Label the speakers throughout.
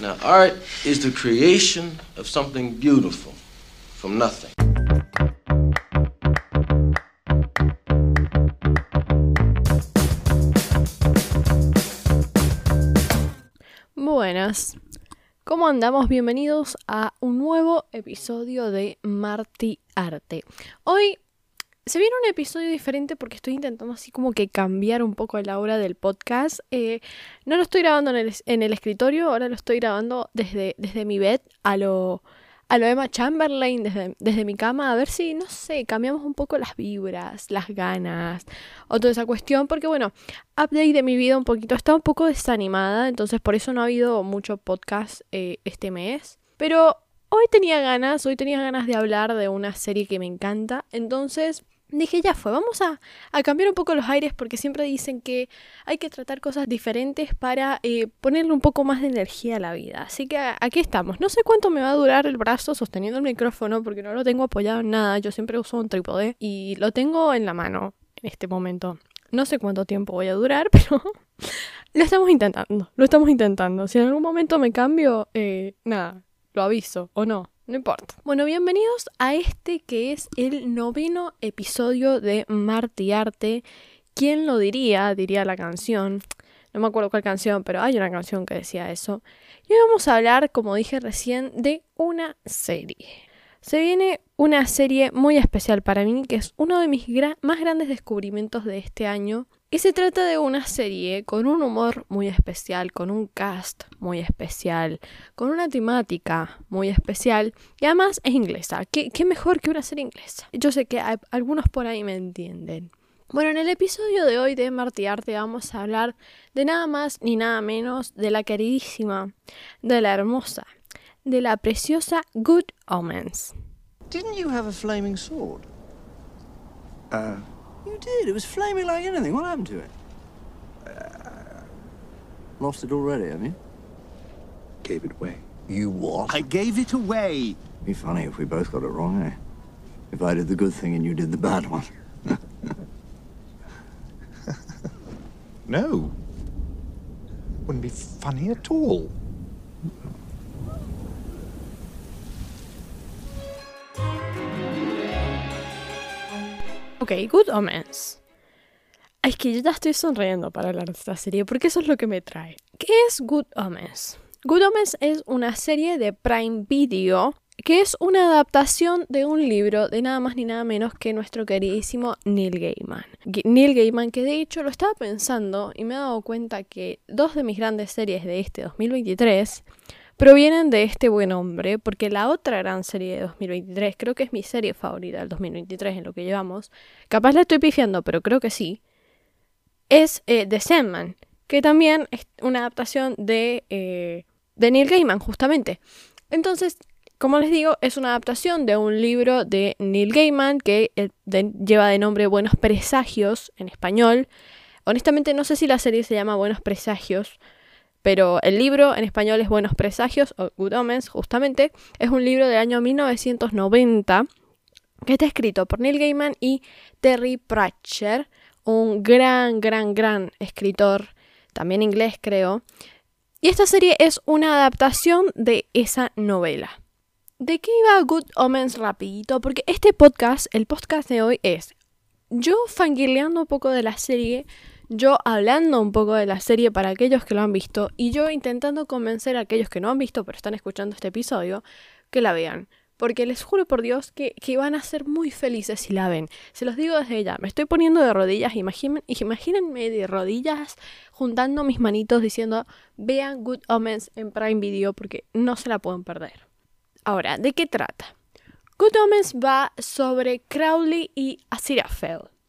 Speaker 1: Now, art is the creation of something beautiful from nothing.
Speaker 2: Buenas. ¿Cómo andamos? Bienvenidos a un nuevo episodio de Marty Arte. Hoy se viene un episodio diferente porque estoy intentando así como que cambiar un poco la hora del podcast. Eh, no lo estoy grabando en el, escritorio, ahora lo estoy grabando desde, desde mi bed a lo, a lo Emma Chamberlain, desde, desde mi cama, a ver si, no sé, cambiamos un poco las vibras, las ganas o toda esa cuestión. Porque bueno, update de mi vida un poquito, está un poco desanimada, entonces por eso no ha habido mucho podcast eh, este mes. Pero hoy tenía ganas, hoy tenía ganas de hablar de una serie que me encanta, entonces dije, ya fue, vamos a, cambiar un poco los aires porque siempre dicen que hay que tratar cosas diferentes para eh, ponerle un poco más de energía a la vida. Así que aquí estamos. No sé cuánto me va a durar el brazo sosteniendo el micrófono porque no lo tengo apoyado en nada. Yo siempre uso un trípode y lo tengo en la mano en este momento. No sé cuánto tiempo voy a durar, pero lo estamos intentando. Lo estamos intentando. Si en algún momento me cambio, eh, nada, lo aviso o no. No importa. Bueno, bienvenidos a este que es el noveno episodio de Marty Arte. ¿Quién lo diría? Diría la canción. No me acuerdo cuál canción, pero hay una canción que decía eso. Y hoy vamos a hablar, como dije recién, de una serie. Se viene una serie muy especial para mí, que es uno de mis más grandes descubrimientos de este año. Y se trata de una serie con un humor muy especial, con un cast muy especial, con una temática muy especial y además es inglesa. ¿Qué, mejor que una serie inglesa? Yo sé que algunos por ahí me entienden. Bueno, en el episodio de hoy de Marty Arte vamos a hablar de nada más ni nada menos de la queridísima, de la hermosa, de la preciosa Good Omens.
Speaker 3: Didn't you have a flaming sword? Uh, you did. It was flaming like anything. What happened to it? Uh, lost it already, have you?
Speaker 4: Gave it away.
Speaker 3: You what?
Speaker 4: I gave it away.
Speaker 3: Be funny if we both got it wrong, eh? If I did the good thing and you did the bad one.
Speaker 4: no. Wouldn't be funny at all.
Speaker 2: Ok, Good Omens. Es que yo ya estoy sonriendo para hablar de esta serie porque eso es lo que me trae. ¿Qué es Good Omens? Good Omens es una serie de Prime Video que es una adaptación de un libro de nada más ni nada menos que nuestro queridísimo Neil Gaiman. Neil Gaiman, que de hecho lo estaba pensando y me he dado cuenta que dos de mis grandes series de este 2023 provienen de este buen hombre, porque la otra gran serie de 2023, creo que es mi serie favorita del 2023 en lo que llevamos, capaz la estoy pifiando, pero creo que sí, es eh, The Sandman, que también es una adaptación de, eh, de Neil Gaiman, justamente. Entonces, como les digo, es una adaptación de un libro de Neil Gaiman que eh, lleva de nombre Buenos Presagios en español. Honestamente no sé si la serie se llama Buenos Presagios, pero el libro en español es Buenos Presagios, o Good Omens, justamente. Es un libro del año 1990 que está escrito por Neil Gaiman y Terry Pratchett, un gran, gran, gran escritor, también inglés creo. Y esta serie es una adaptación de esa novela. ¿De qué iba Good Omens rapidito? Porque este podcast, el podcast de hoy es yo fangirleando un poco de la serie, yo hablando un poco de la serie para aquellos que lo han visto y yo intentando convencer a aquellos que no han visto pero están escuchando este episodio que la vean. Porque les juro por Dios que, van a ser muy felices si la ven. Se los digo desde ya. Me estoy poniendo de rodillas. Imaginen, imagínense de rodillas juntando mis manitos diciendo vean Good Omens en Prime Video porque no se la pueden perder. Ahora, ¿de qué trata? Good Omens va sobre Crowley y Aziraphale.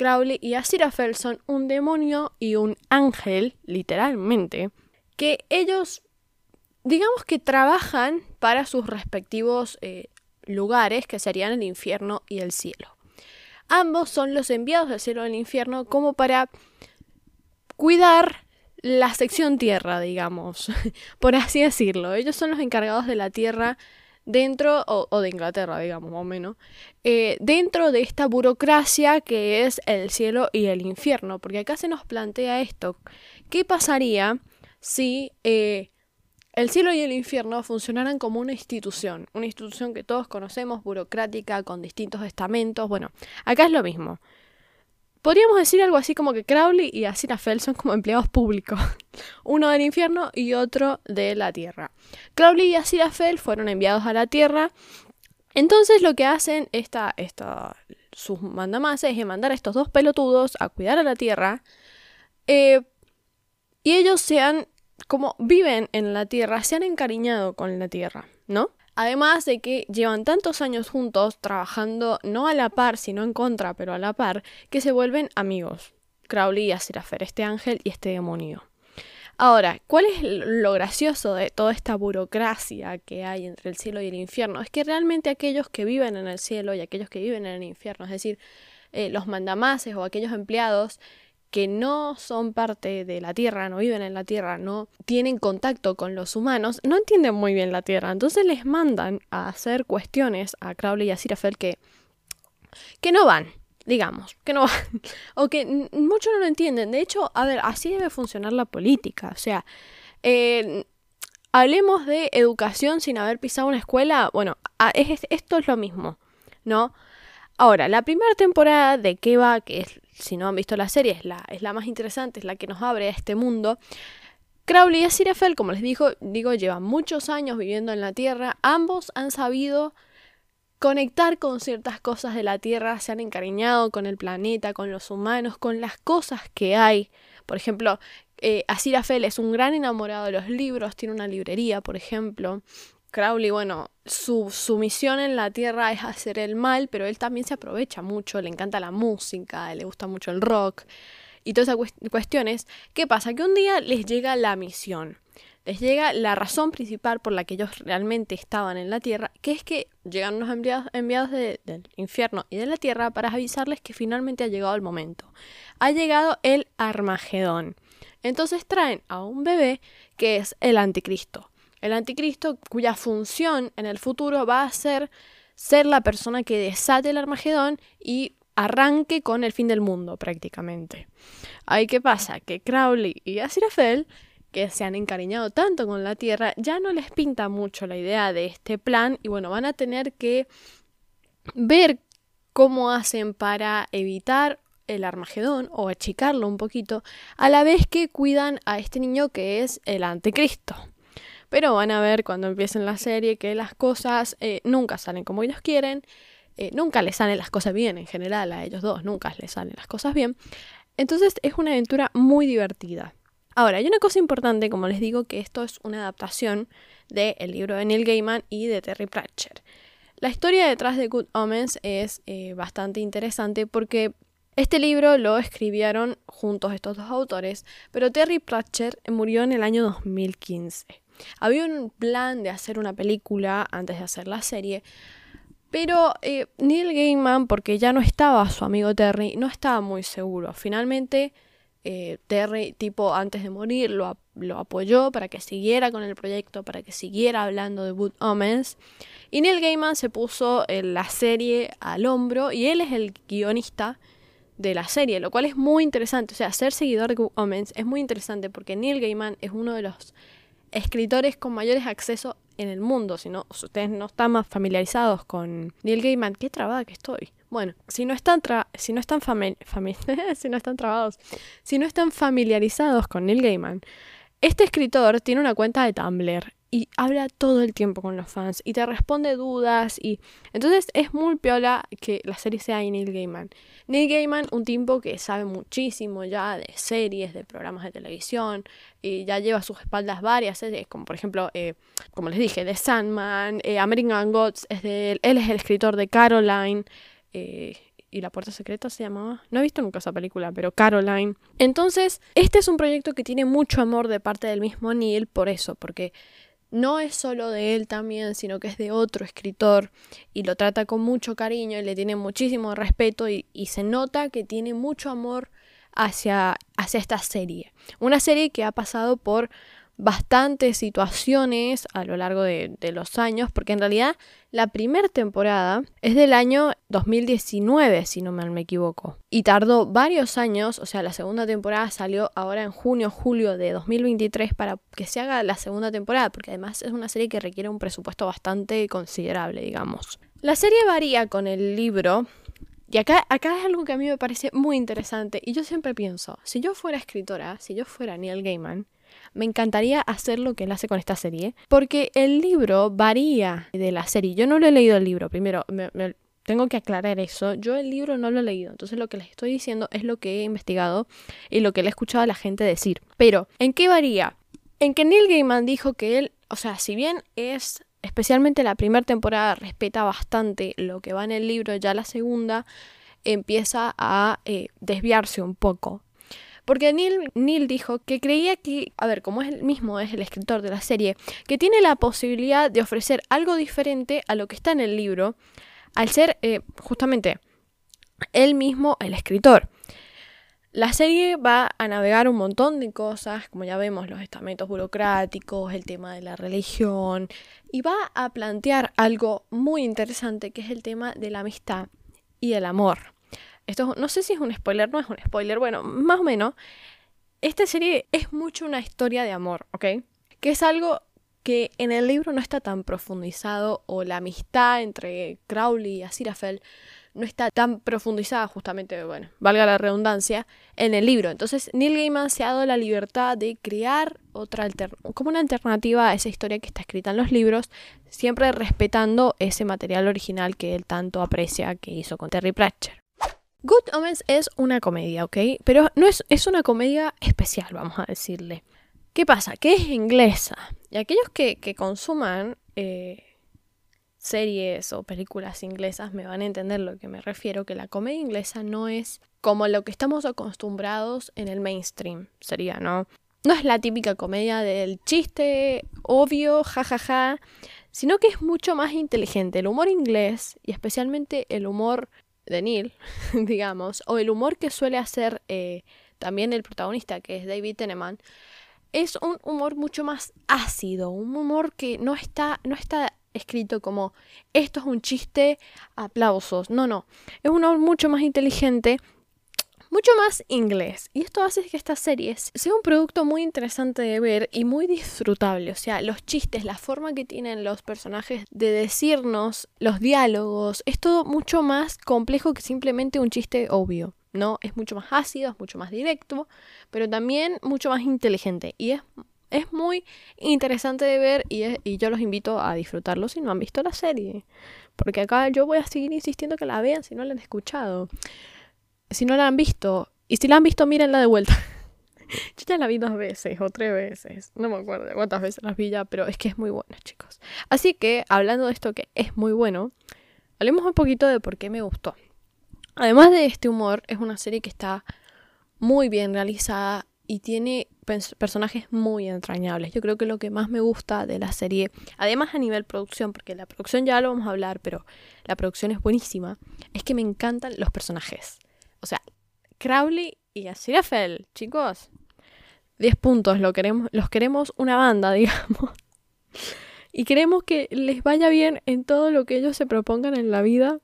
Speaker 2: Crowley y Aziraphale son un demonio y un ángel, literalmente, que ellos, digamos que trabajan para sus respectivos eh, lugares, que serían el infierno y el cielo. Ambos son los enviados del cielo al infierno como para cuidar la sección tierra, digamos, por así decirlo. Ellos son los encargados de la tierra dentro, o, de Inglaterra, digamos, más o menos, eh, dentro de esta burocracia que es el cielo y el infierno, porque acá se nos plantea esto, ¿qué pasaría si eh, el cielo y el infierno funcionaran como una institución, una institución que todos conocemos, burocrática, con distintos estamentos. Bueno, acá es lo mismo. Podríamos decir algo así como que Crowley y Aziraphale son como empleados públicos, uno del infierno y otro de la tierra. Crowley y Aziraphale fueron enviados a la tierra. Entonces lo que hacen esta, esta, sus mandamases es mandar a estos dos pelotudos a cuidar a la tierra. Eh, y ellos se han como viven en la Tierra, se han encariñado con la Tierra, ¿no? Además de que llevan tantos años juntos trabajando no a la par, sino en contra, pero a la par, que se vuelven amigos. Crowley y Aziraphale, este ángel y este demonio. Ahora, ¿cuál es lo gracioso de toda esta burocracia que hay entre el cielo y el infierno? Es que realmente aquellos que viven en el cielo y aquellos que viven en el infierno, es decir, eh, los mandamases o aquellos empleados, que no son parte de la Tierra, no viven en la Tierra, no tienen contacto con los humanos, no entienden muy bien la Tierra. Entonces les mandan a hacer cuestiones a Crowley y a Sirafel que, que no van, digamos, que no van, o que muchos no lo entienden. De hecho, a ver, así debe funcionar la política. O sea, eh, hablemos de educación sin haber pisado una escuela. Bueno, esto es lo mismo, ¿no? Ahora, la primera temporada de qué va, que es si no han visto la serie, es la, es la más interesante, es la que nos abre a este mundo. Crowley y Aziraphale, como les digo, digo, llevan muchos años viviendo en la Tierra. Ambos han sabido conectar con ciertas cosas de la Tierra, se han encariñado con el planeta, con los humanos, con las cosas que hay. Por ejemplo, eh, Aziraphale es un gran enamorado de los libros, tiene una librería, por ejemplo. Crowley, bueno, su, su, misión en la Tierra es hacer el mal, pero él también se aprovecha mucho, le encanta la música, le gusta mucho el rock y todas esas cuestiones. ¿Qué pasa? Que un día les llega la misión, les llega la razón principal por la que ellos realmente estaban en la Tierra, que es que llegan unos enviados, enviados del infierno y de la Tierra para avisarles que finalmente ha llegado el momento. Ha llegado el Armagedón. Entonces traen a un bebé que es el anticristo el anticristo cuya función en el futuro va a ser ser la persona que desate el Armagedón y arranque con el fin del mundo prácticamente. Ahí qué pasa, que Crowley y Aziraphale, que se han encariñado tanto con la Tierra, ya no les pinta mucho la idea de este plan y bueno, van a tener que ver cómo hacen para evitar el Armagedón o achicarlo un poquito, a la vez que cuidan a este niño que es el anticristo. Pero van a ver cuando empiecen la serie que las cosas eh, nunca salen como ellos quieren, eh, nunca les salen las cosas bien en general a ellos dos, nunca les salen las cosas bien. Entonces es una aventura muy divertida. Ahora, hay una cosa importante, como les digo, que esto es una adaptación del libro de Neil Gaiman y de Terry Pratchett. La historia detrás de Good Omens es eh, bastante interesante porque este libro lo escribieron juntos estos dos autores, pero Terry Pratchett murió en el año 2015. Había un plan de hacer una película antes de hacer la serie, pero eh, Neil Gaiman, porque ya no estaba su amigo Terry, no estaba muy seguro. Finalmente, eh, Terry, tipo, antes de morir, lo, lo, apoyó para que siguiera con el proyecto, para que siguiera hablando de Good Omens. Y Neil Gaiman se puso la serie al hombro y él es el guionista de la serie, lo cual es muy interesante. O sea, ser seguidor de Good Omens es muy interesante porque Neil Gaiman es uno de los escritores con mayores accesos en el mundo. Si no, ustedes no están más familiarizados con Neil Gaiman, qué trabada que estoy. Bueno, si no están, si no están, si no están si no están familiarizados con Neil Gaiman, este escritor tiene una cuenta de Tumblr y habla todo el tiempo con los fans y te responde dudas y entonces es muy piola que la serie sea de Neil Gaiman. Neil Gaiman, un tipo que sabe muchísimo ya de series, de programas de televisión y ya lleva a sus espaldas varias series, como por ejemplo, eh, como les dije, de Sandman, eh, American Gods es de él, él es el escritor de Caroline. Eh, y La Puerta Secreta se llamaba. No he visto nunca esa película, pero Caroline. Entonces, este es un proyecto que tiene mucho amor de parte del mismo Neil por eso, porque no es solo de él también, sino que es de otro escritor y lo trata con mucho cariño y le tiene muchísimo respeto y, se nota que tiene mucho amor hacia, hacia esta serie. Una serie que ha pasado por bastantes situaciones a lo largo de, los años, porque en realidad la primera temporada es del año 2019, si no mal me equivoco. Y tardó varios años, o sea, la segunda temporada salió ahora en junio, julio de 2023 para que se haga la segunda temporada, porque además es una serie que requiere un presupuesto bastante considerable, digamos. La serie varía con el libro, y acá, acá es algo que a mí me parece muy interesante, y yo siempre pienso, si yo fuera escritora, si yo fuera Neil Gaiman, me encantaría hacer lo que él hace con esta serie, porque el libro varía de la serie. Yo no lo he leído el libro, primero, me, me, tengo que aclarar eso. Yo el libro no lo he leído, entonces lo que les estoy diciendo es lo que he investigado y lo que le he escuchado a la gente decir. Pero, ¿en qué varía? En que Neil Gaiman dijo que él, o sea, si bien es especialmente la primera temporada respeta bastante lo que va en el libro, ya la segunda empieza a eh, desviarse un poco. Porque Neil, Neil, dijo que creía que, a ver, como es el mismo, es el escritor de la serie, que tiene la posibilidad de ofrecer algo diferente a lo que está en el libro, al ser eh, justamente él mismo el escritor. La serie va a navegar un montón de cosas, como ya vemos, los estamentos burocráticos, el tema de la religión, y va a plantear algo muy interesante que es el tema de la amistad y el amor. Esto no sé si es un spoiler, no es un spoiler, bueno, más o menos. Esta serie es mucho una historia de amor, ¿ok? Que es algo que en el libro no está tan profundizado o la amistad entre Crowley y Aziraphale no está tan profundizada justamente, bueno, valga la redundancia, en el libro. Entonces Neil Gaiman se ha dado la libertad de crear otra como una alternativa a esa historia que está escrita en los libros, siempre respetando ese material original que él tanto aprecia que hizo con Terry Pratchett. Good Omens es una comedia, ¿ok? Pero no es, es una comedia especial, vamos a decirle. ¿Qué pasa? Que es inglesa. Y aquellos que, que consuman eh, series o películas inglesas me van a entender lo que me refiero, que la comedia inglesa no es como lo que estamos acostumbrados en el mainstream, sería, ¿no? No es la típica comedia del chiste obvio, jajaja, ja, ja, sino que es mucho más inteligente. El humor inglés, y especialmente el humor de Neil, digamos, o el humor que suele hacer eh, también el protagonista, que es David Teneman, es un humor mucho más ácido, un humor que no está, no está escrito como esto es un chiste, aplausos. No, no. Es un humor mucho más inteligente, mucho más inglés. Y esto hace que esta serie sea un producto muy interesante de ver y muy disfrutable. O sea, los chistes, la forma que tienen los personajes de decirnos, los diálogos, es todo mucho más complejo que simplemente un chiste obvio. ¿no? Es mucho más ácido, es mucho más directo, pero también mucho más inteligente. Y es es muy interesante de ver y, y, yo los invito a disfrutarlo si no han visto la serie. Porque acá yo voy a seguir insistiendo que la vean si no la han escuchado. Si no la han visto. Y si la han visto, mírenla de vuelta. yo ya la vi dos veces o tres veces. No me acuerdo cuántas veces las vi ya, pero es que es muy buena, chicos. Así que, hablando de esto que es muy bueno, hablemos un poquito de por qué me gustó. Además de este humor, es una serie que está muy bien realizada y tiene personajes muy entrañables. Yo creo que lo que más me gusta de la serie, además a nivel producción, porque la producción ya lo vamos a hablar, pero la producción es buenísima, es que me encantan los personajes. O sea, Crowley y Aziraphale, chicos, 10 puntos, lo queremos, los queremos una banda, digamos. Y queremos que les vaya bien en todo lo que ellos se propongan en la vida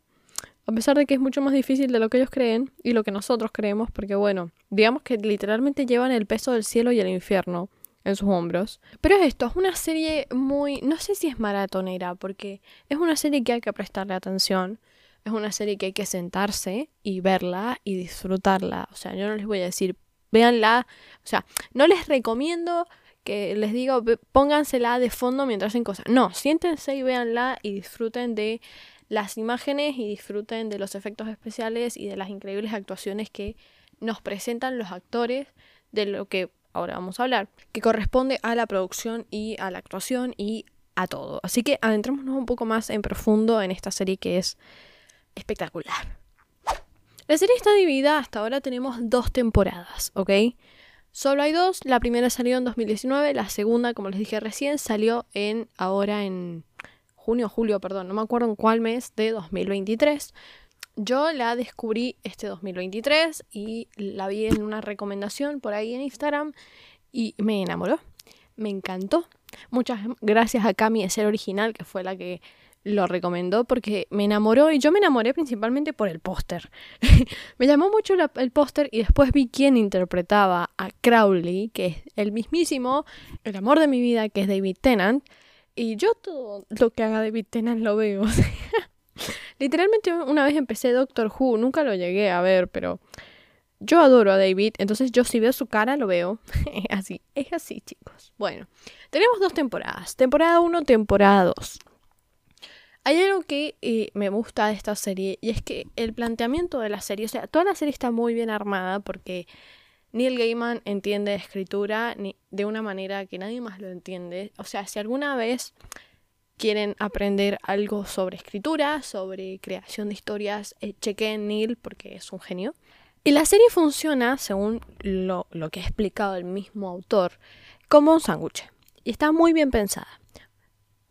Speaker 2: a pesar de que es mucho más difícil de lo que ellos creen y lo que nosotros creemos, porque bueno, digamos que literalmente llevan el peso del cielo y el infierno en sus hombros. Pero esto, es una serie muy, no sé si es maratonera, porque es una serie que hay que prestarle atención, es una serie que hay que sentarse y verla y disfrutarla. O sea, yo no les voy a decir, véanla, o sea, no les recomiendo que les digo, póngansela de fondo mientras hacen cosas. No, siéntense y véanla y disfruten de las imágenes y disfruten de los efectos especiales y de las increíbles actuaciones que nos presentan los actores de lo que ahora vamos a hablar, que corresponde a la producción y a la actuación y a todo. Así que adentrémonos un poco más en profundo en esta serie que es espectacular. La serie está dividida, hasta ahora tenemos dos temporadas, ¿ok? Solo hay dos, la primera salió en 2019, la segunda, como les dije recién, salió en ahora en junio, julio, perdón, no me acuerdo en cuál mes de 2023. Yo la descubrí este 2023 y la vi en una recomendación por ahí en Instagram y me enamoró. me encantó. Muchas gracias a Cami de ser original, que fue la que lo recomendó porque me enamoró y yo me enamoré principalmente por el póster. me llamó mucho el póster y después vi quién interpretaba a Crowley, que es el mismísimo, el amor de mi vida, que es David Tennant. Y yo todo lo que haga David Tennant lo veo. Literalmente una vez empecé Doctor Who, nunca lo llegué a ver, pero yo adoro a David, entonces yo si veo su cara lo veo. Así, es así, chicos. Bueno, tenemos dos temporadas, temporada 1, temporada 2. Hay algo que eh, me gusta de esta serie y es que el planteamiento de la serie, o sea, toda la serie está muy bien armada porque Neil Gaiman entiende de escritura ni- de una manera que nadie más lo entiende. O sea, si alguna vez quieren aprender algo sobre escritura, sobre creación de historias, eh, chequen Neil porque es un genio. Y la serie funciona, según lo, lo que ha explicado el mismo autor, como un sándwich. Y está muy bien pensada.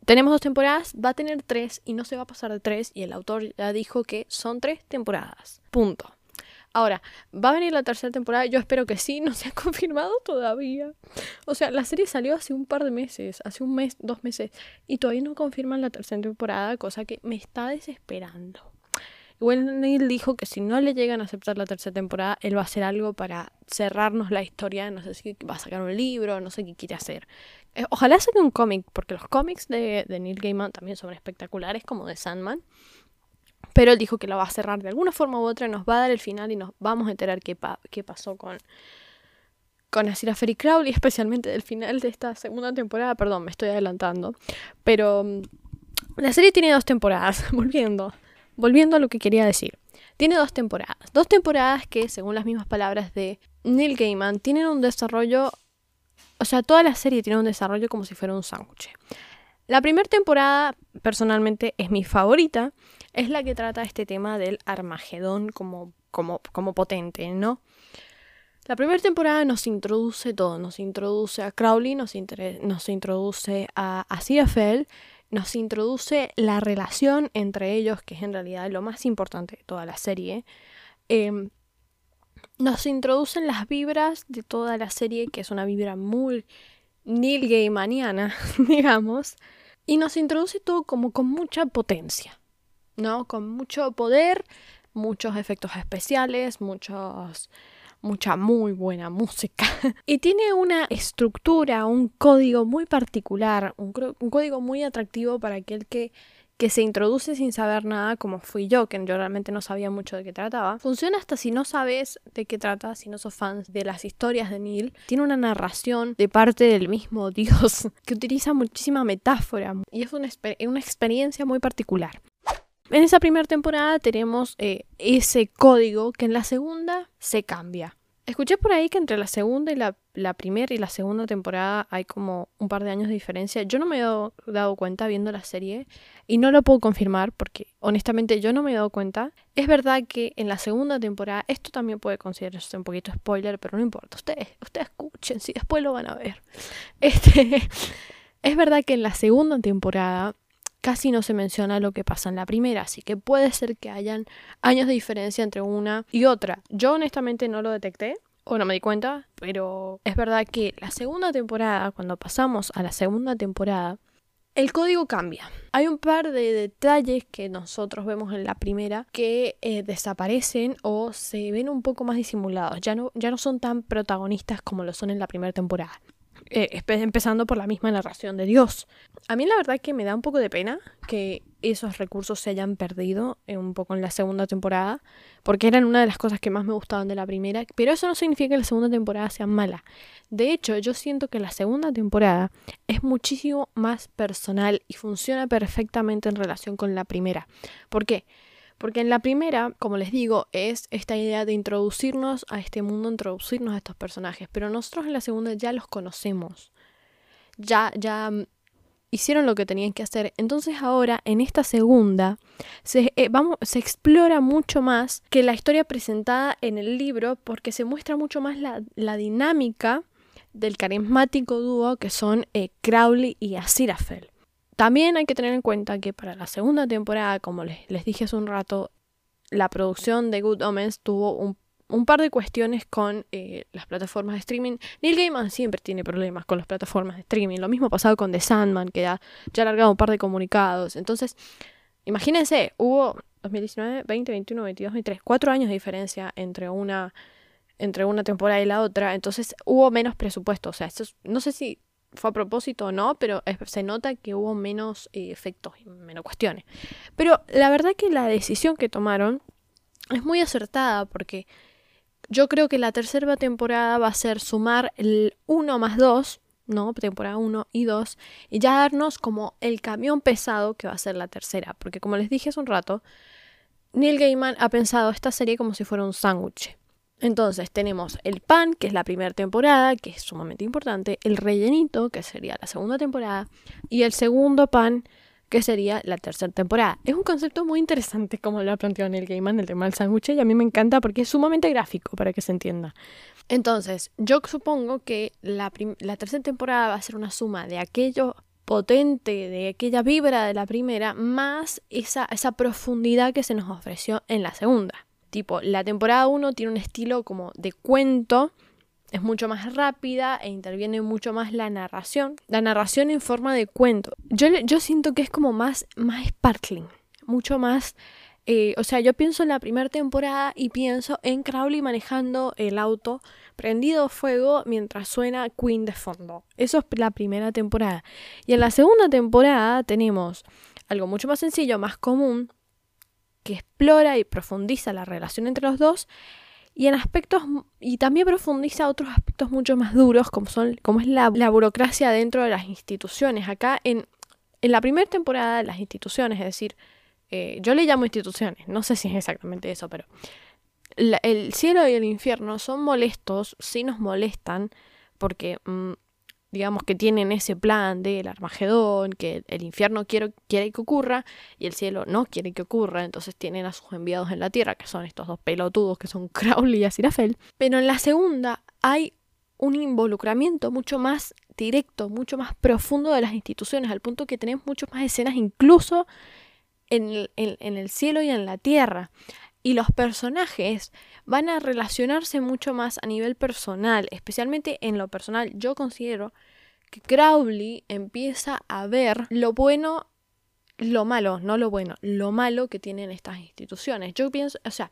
Speaker 2: Tenemos dos temporadas, va a tener tres y no se va a pasar de tres. Y el autor ya dijo que son tres temporadas. Punto. Ahora, ¿va a venir la tercera temporada? Yo espero que sí, no se ha confirmado todavía. O sea, la serie salió hace un par de meses, hace un mes, dos meses, y todavía no confirman la tercera temporada, cosa que me está desesperando. Igual Neil dijo que si no le llegan a aceptar la tercera temporada, él va a hacer algo para cerrarnos la historia. No sé si va a sacar un libro, no sé qué quiere hacer. Eh, ojalá saque un cómic, porque los cómics de, Neil Gaiman también son espectaculares, como de Sandman. Pero él dijo que la va a cerrar de alguna forma u otra, nos va a dar el final y nos vamos a enterar qué pasó con, con Asira Ferry Crowley, especialmente del final de esta segunda temporada. Perdón, me estoy adelantando. Pero mm, la serie tiene dos temporadas, volviendo. Volviendo a lo que quería decir. Tiene dos temporadas. Dos temporadas que, según las mismas palabras de Neil Gaiman, tienen un desarrollo. O sea, toda la serie tiene un desarrollo como si fuera un sándwich. La primera temporada, personalmente, es mi favorita. Es la que trata este tema del Armagedón como, como, como potente, ¿no? La primera temporada nos introduce todo. Nos introduce a Crowley, nos, nos introduce a, a nos introduce la relación entre ellos, que es en realidad lo más importante de toda la serie. Em, nos introducen las vibras de toda la serie, que es una vibra muy Neil Gaimaniana, digamos. Y nos introduce todo como con mucha potencia, ¿no? Con mucho poder, muchos efectos especiales, muchos mucha muy buena música. y tiene una estructura, un código muy particular, un, un código muy atractivo para aquel que, que se introduce sin saber nada, como fui yo, que yo realmente no sabía mucho de qué trataba. Funciona hasta si no sabes de qué trata, si no sos fans de las historias de Neil. Tiene una narración de parte del mismo Dios que utiliza muchísima metáfora y es una, exper- una experiencia muy particular. En esa primera temporada tenemos eh, ese código que en la segunda se cambia. Escuché por ahí que entre la segunda y la, la primera y la segunda temporada hay como un par de años de diferencia. Yo no me he dado, dado cuenta viendo la serie y no lo puedo confirmar porque honestamente yo no me he dado cuenta. Es verdad que en la segunda temporada, esto también puede considerarse un poquito spoiler, pero no importa. Ustedes, ustedes escuchen, si después lo van a ver. Este, es verdad que en la segunda temporada casi no se menciona lo que pasa en la primera, así que puede ser que hayan años de diferencia entre una y otra. Yo honestamente no lo detecté o no me di cuenta, pero es verdad que la segunda temporada, cuando pasamos a la segunda temporada, el código cambia. Hay un par de detalles que nosotros vemos en la primera que eh, desaparecen o se ven un poco más disimulados. Ya no, ya no son tan protagonistas como lo son en la primera temporada. Eh, empezando por la misma narración de Dios. A mí la verdad que me da un poco de pena que esos recursos se hayan perdido eh, un poco en la segunda temporada, porque eran una de las cosas que más me gustaban de la primera, pero eso no significa que la segunda temporada sea mala. De hecho, yo siento que la segunda temporada es muchísimo más personal y funciona perfectamente en relación con la primera. ¿Por qué? Porque en la primera, como les digo, es esta idea de introducirnos a este mundo, introducirnos a estos personajes, pero nosotros en la segunda ya los conocemos. Ya, ya mm, hicieron lo que tenían que hacer. Entonces ahora, en esta segunda, se, eh, vamos, se explora mucho más que la historia presentada en el libro, porque se muestra mucho más la, la dinámica del carismático dúo que son eh, Crowley y Aziraphale. También hay que tener en cuenta que para la segunda temporada, como les, les dije hace un rato, la producción de Good Omens tuvo un, un par de cuestiones con eh, las plataformas de streaming. Neil Gaiman siempre tiene problemas con las plataformas de streaming. Lo mismo pasado con The Sandman, que ya, ya ha largado un par de comunicados. Entonces, imagínense, hubo 2019, 20, 21, 22, 23, cuatro años de diferencia entre una, entre una temporada y la otra. Entonces, hubo menos presupuesto. O sea, esto es- no sé si fue a propósito o no, pero se nota que hubo menos eh, efectos y menos cuestiones. Pero la verdad que la decisión que tomaron es muy acertada porque yo creo que la tercera temporada va a ser sumar el 1 más 2, ¿no? Temporada 1 y 2, y ya darnos como el camión pesado que va a ser la tercera. Porque como les dije hace un rato, Neil Gaiman ha pensado esta serie como si fuera un sándwich. Entonces tenemos el pan, que es la primera temporada, que es sumamente importante, el rellenito, que sería la segunda temporada, y el segundo pan, que sería la tercera temporada. Es un concepto muy interesante como lo ha planteado Neil Gaiman, el tema del sándwich, y a mí me encanta porque es sumamente gráfico para que se entienda. Entonces, yo supongo que la, la tercera temporada va a ser una suma de aquello potente, de aquella vibra de la primera, más esa, esa profundidad que se nos ofreció en la segunda. Tipo, la temporada 1 tiene un estilo como de cuento, es mucho más rápida e interviene mucho más la narración. La narración en forma de cuento. Yo, yo siento que es como más, más sparkling, mucho más... eh, o sea, yo pienso en la primera temporada y pienso en Crowley manejando el auto prendido fuego mientras suena Queen de fondo. Eso es la primera temporada. Y en la segunda temporada tenemos algo mucho más sencillo, más común, que explora y profundiza la relación entre los dos y en aspectos y también profundiza otros aspectos mucho más duros como son como es la, la burocracia dentro de las instituciones. Acá en, en la primera temporada las instituciones es decir eh, yo le llamo instituciones no sé si es exactamente eso pero el cielo y el infierno son molestos sí nos molestan porque mm, digamos que tienen ese plan del Armagedón, que el infierno quiere, quiere que ocurra y el cielo no quiere que ocurra, entonces tienen a sus enviados en la tierra, que son estos dos pelotudos que son Crowley y Aziraphale. Pero en la segunda hay un involucramiento mucho más directo, mucho más profundo de las instituciones, al punto que tenemos muchas más escenas incluso en el, en el cielo y en la tierra. Y los personajes van a relacionarse mucho más a nivel personal, especialmente en lo personal. Yo considero que Crowley empieza a ver lo bueno, lo malo, no lo bueno, lo malo que tienen estas instituciones. Yo pienso, o sea,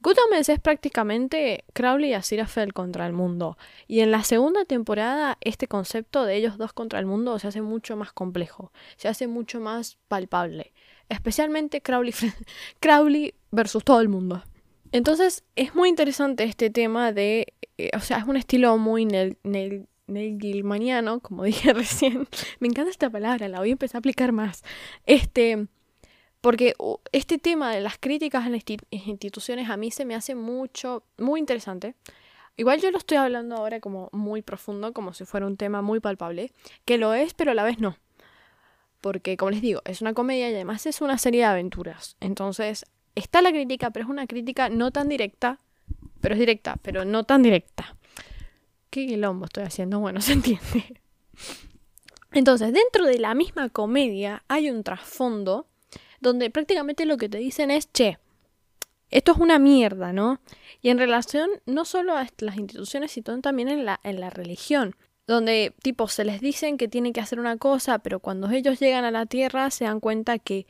Speaker 2: Good Omens es prácticamente Crowley y Aziraphale contra el mundo. Y en la segunda temporada este concepto de ellos dos contra el mundo se hace mucho más complejo, se hace mucho más palpable. Especialmente Crowley, Crowley versus todo el mundo. Entonces es muy interesante este tema de, eh, o sea, es un estilo muy Neil, Neil, Neil Gilmaniano, como dije recién. Me encanta esta palabra, la voy a empezar a aplicar más. Este, porque este tema de las críticas a las insti- instituciones a mí se me hace mucho, muy interesante. Igual yo lo estoy hablando ahora como muy profundo, como si fuera un tema muy palpable, que lo es, pero a la vez no. Porque, como les digo, es una comedia y además es una serie de aventuras. Entonces, está la crítica, pero es una crítica no tan directa, pero es directa, pero no tan directa. ¿Qué quilombo estoy haciendo? Bueno, se entiende. Entonces, dentro de la misma comedia hay un trasfondo donde prácticamente lo que te dicen es, che, esto es una mierda, ¿no? Y en relación no solo a las instituciones, sino también en la, en la religión, donde tipo se les dicen que tienen que hacer una cosa, pero cuando ellos llegan a la tierra se dan cuenta que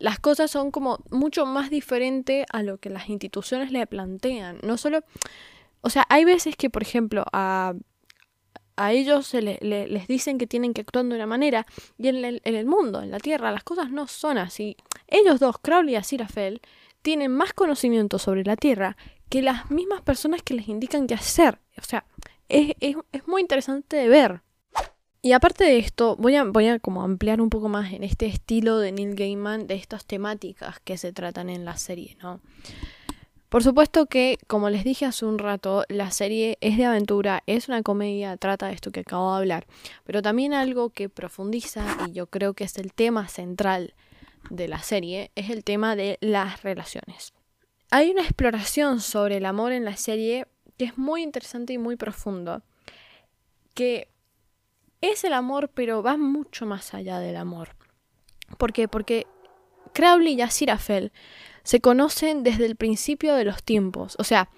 Speaker 2: las cosas son como mucho más diferentes a lo que las instituciones le plantean. No solo, o sea, hay veces que, por ejemplo, a, a ellos se le- le- les dicen que tienen que actuar de una manera y en el, en el mundo, en la tierra, las cosas no son así. Ellos dos, Crowley y Aziraphale, tienen más conocimiento sobre la tierra que las mismas personas que les indican qué hacer. O sea, es, es- es muy interesante de ver. Y aparte de esto, voy a, voy a como ampliar un poco más en este estilo de Neil Gaiman, de estas temáticas que se tratan en la serie, ¿no? Por supuesto que, como les dije hace un rato, la serie es de aventura, es una comedia, trata de esto que acabo de hablar, pero también algo que profundiza, y yo creo que es el tema central de la serie, es el tema de las relaciones. Hay una exploración sobre el amor en la serie que es muy interesante y muy profundo, que es el amor, pero va mucho más allá del amor. ¿Por qué? Porque Crowley y Aziraphale se conocen desde el principio de los tiempos. O sea,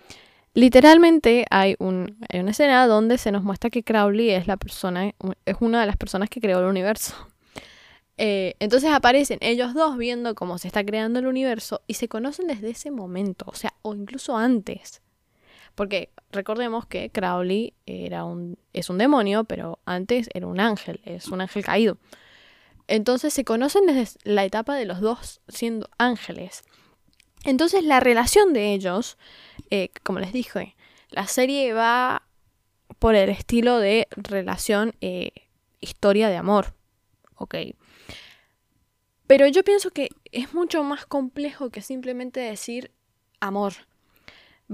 Speaker 2: literalmente hay, un, hay una escena donde se nos muestra que Crowley es la persona, es una de las personas que creó el universo. Eh, entonces aparecen ellos dos viendo cómo se está creando el universo y se conocen desde ese momento, o sea, o incluso antes. Porque recordemos que Crowley era un, es un demonio, pero antes era un ángel, es un ángel caído. Entonces se conocen desde la etapa de los dos siendo ángeles. Entonces la relación de ellos, eh, como les dije, la serie va por el estilo de relación, eh, historia de amor. Ok. Pero yo pienso que es mucho más complejo que simplemente decir amor.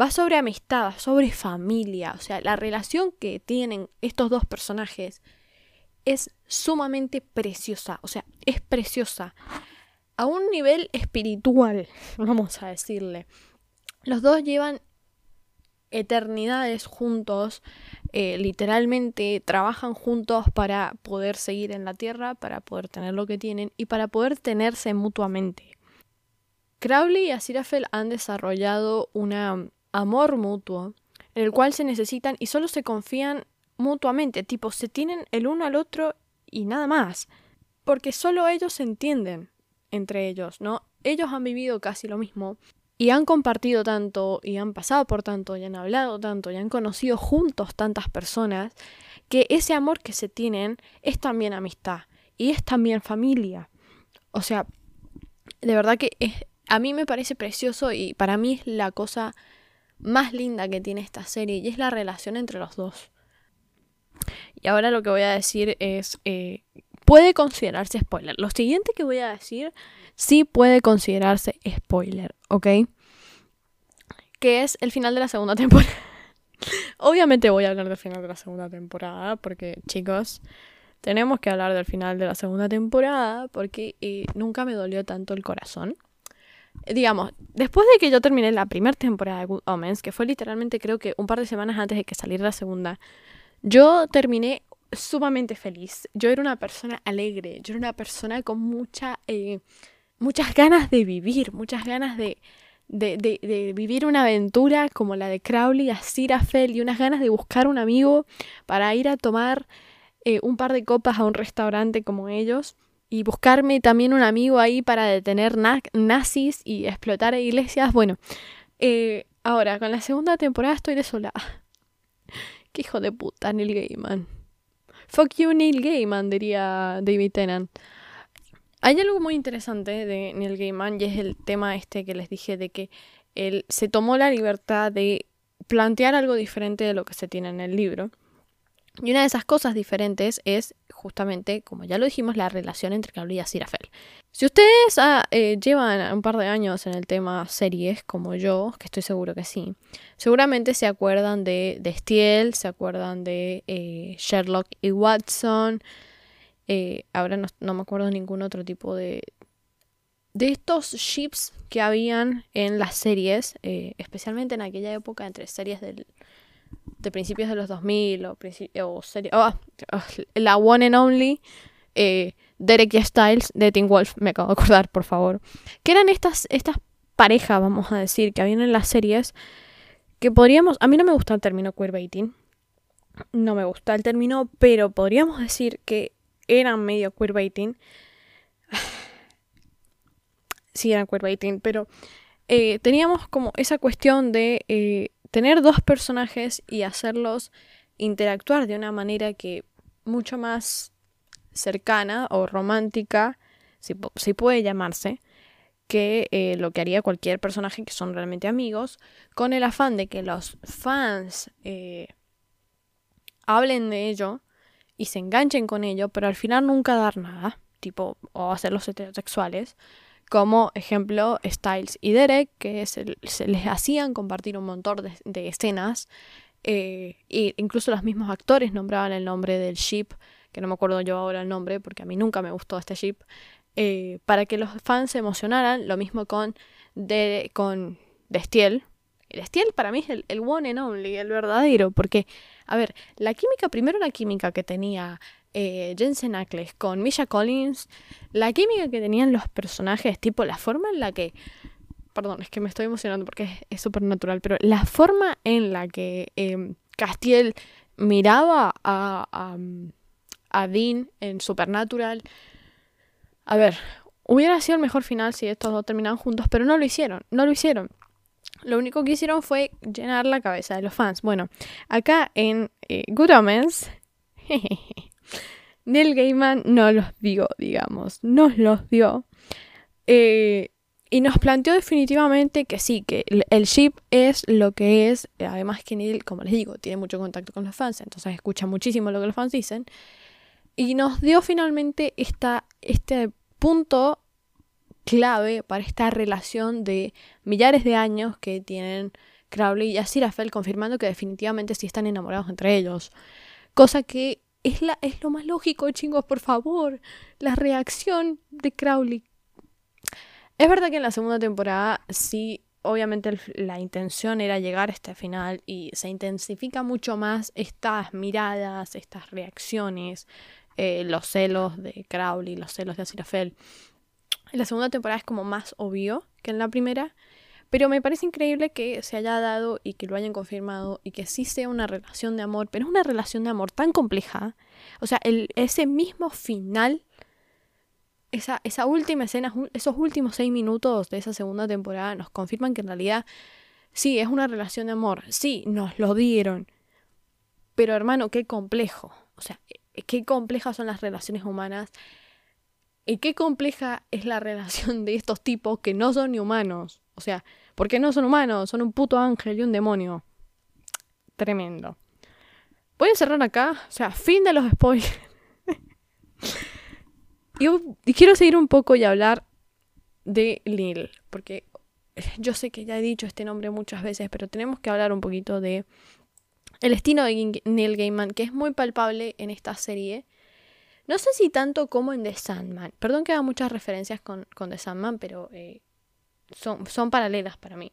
Speaker 2: Va sobre amistad, sobre familia. O sea, la relación que tienen estos dos personajes es sumamente preciosa. O sea, es preciosa. A un nivel espiritual, vamos a decirle. Los dos llevan eternidades juntos, eh, literalmente trabajan juntos para poder seguir en la tierra, para poder tener lo que tienen y para poder tenerse mutuamente. Crowley y Aziraphale han desarrollado un amor mutuo en el cual se necesitan y solo se confían mutuamente, tipo se tienen el uno al otro y nada más, porque solo ellos se entienden entre ellos, ¿no? Ellos han vivido casi lo mismo y han compartido tanto y han pasado por tanto y han hablado tanto y han conocido juntos tantas personas que ese amor que se tienen es también amistad y es también familia. O sea, de verdad que es, a mí me parece precioso y para mí es la cosa más linda que tiene esta serie y es la relación entre los dos. Y ahora lo que voy a decir es, eh, puede considerarse spoiler. Lo siguiente que voy a decir sí puede considerarse spoiler, ¿ok? Que es el final de la segunda temporada. Obviamente voy a hablar del final de la segunda temporada, porque chicos, tenemos que hablar del final de la segunda temporada, porque eh, nunca me dolió tanto el corazón. Digamos, después de que yo terminé la primera temporada de Good Omens, que fue literalmente creo que un par de semanas antes de que saliera la segunda, yo terminé sumamente feliz. Yo era una persona alegre, yo era una persona con mucha... Eh, muchas ganas de vivir, muchas ganas de, de, de, vivir una aventura como la de Crowley a Sirafel y unas ganas de buscar un amigo para ir a tomar eh, un par de copas a un restaurante como ellos y buscarme también un amigo ahí para detener nazis y explotar iglesias. Bueno, eh, ahora con la segunda temporada estoy desolada. Qué hijo de puta, Neil Gaiman. Fuck you, Neil Gaiman, diría David Tennant. Hay algo muy interesante de Neil Gaiman y es el tema este que les dije de que él se tomó la libertad de plantear algo diferente de lo que se tiene en el libro. Y una de esas cosas diferentes es justamente, como ya lo dijimos, la relación entre Crowley y Aziraphale. Si ustedes ah, eh, llevan un par de años en el tema series, como yo, que estoy seguro que sí, seguramente se acuerdan de, de Stiel, se acuerdan de eh, Sherlock y Watson, eh, ahora no, me acuerdo ningún otro tipo de, de estos ships que habían en las series, especialmente en aquella época entre series del, de principios de los 2000 o, o serie, oh, oh, la One and Only, eh, Derek y Styles de Teen Wolf, me acabo de acordar, por favor, que eran estas, estas parejas, vamos a decir, que habían en las series, que podríamos, a mí no me gusta el término queerbaiting, no me gusta el término, pero podríamos decir que eran medio queerbaiting. sí, eran queerbaiting, pero eh, teníamos como esa cuestión de eh, tener dos personajes y hacerlos interactuar de una manera que mucho más cercana o romántica, si, puede llamarse, que eh, lo que haría cualquier personaje que son realmente amigos, con el afán de que los fans hablen de ello y se enganchen con ello, pero al final nunca dar nada, tipo, o hacerlos heterosexuales. Como ejemplo, Styles y Derek, que se, les hacían compartir un montón de, escenas. e incluso los mismos actores nombraban el nombre del ship, que no me acuerdo yo ahora el nombre, porque a mí nunca me gustó este ship. Eh, para que los fans se emocionaran, lo mismo con, de, con Destiel, el Estiel para mí es el, one and only, el verdadero, porque, a ver, la química, primero la química que tenía eh, Jensen Ackles con Misha Collins, la química que tenían los personajes, tipo la forma en la que perdón, es que me estoy emocionando porque es súper natural, pero la forma en la que eh, Castiel miraba a, a, Dean en Supernatural, a ver, hubiera sido el mejor final si estos dos terminaban juntos, pero no lo hicieron, no lo hicieron. Lo único que hicieron fue llenar la cabeza de los fans. Bueno, acá en eh, Good Omens, Neil Gaiman no los dio, digamos, nos los dio. Eh, y nos planteó definitivamente que sí, que el ship es lo que es. Además que Neil, como les digo, tiene mucho contacto con los fans, entonces escucha muchísimo lo que los fans dicen. Y nos dio finalmente esta, este punto clave para esta relación de millares de años que tienen Crowley y Aziraphale, confirmando que definitivamente sí están enamorados entre ellos. Cosa que es, la, es lo más lógico, chingos, por favor. La reacción de Crowley es verdad que en la segunda temporada sí, obviamente la intención era llegar a este final y se intensifica mucho más estas miradas, estas reacciones, eh, los celos de Crowley, los celos de Aziraphale. En la segunda temporada es como más obvio que en la primera, pero me parece increíble que se haya dado y que lo hayan confirmado y que sí sea una relación de amor, pero es una relación de amor tan compleja. O sea, el, ese mismo final esa, esa última escena, esos últimos seis minutos de esa segunda temporada nos confirman que en realidad sí, es una relación de amor, sí, nos lo dieron. Pero hermano, qué complejo. O sea, eh, qué complejas son las relaciones humanas. Y qué compleja es la relación de estos tipos que no son ni humanos. O sea, porque no son humanos, son un puto ángel y un demonio. Tremendo. Voy a cerrar acá. O sea, fin de los spoilers. Yo quiero seguir un poco y hablar de Lil, porque yo sé que ya he dicho este nombre muchas veces, pero tenemos que hablar un poquito de el destino de Neil Gaiman, que es muy palpable en esta serie. No sé si tanto como en The Sandman. Perdón que haga muchas referencias con, con The Sandman, pero eh, son, son paralelas para mí.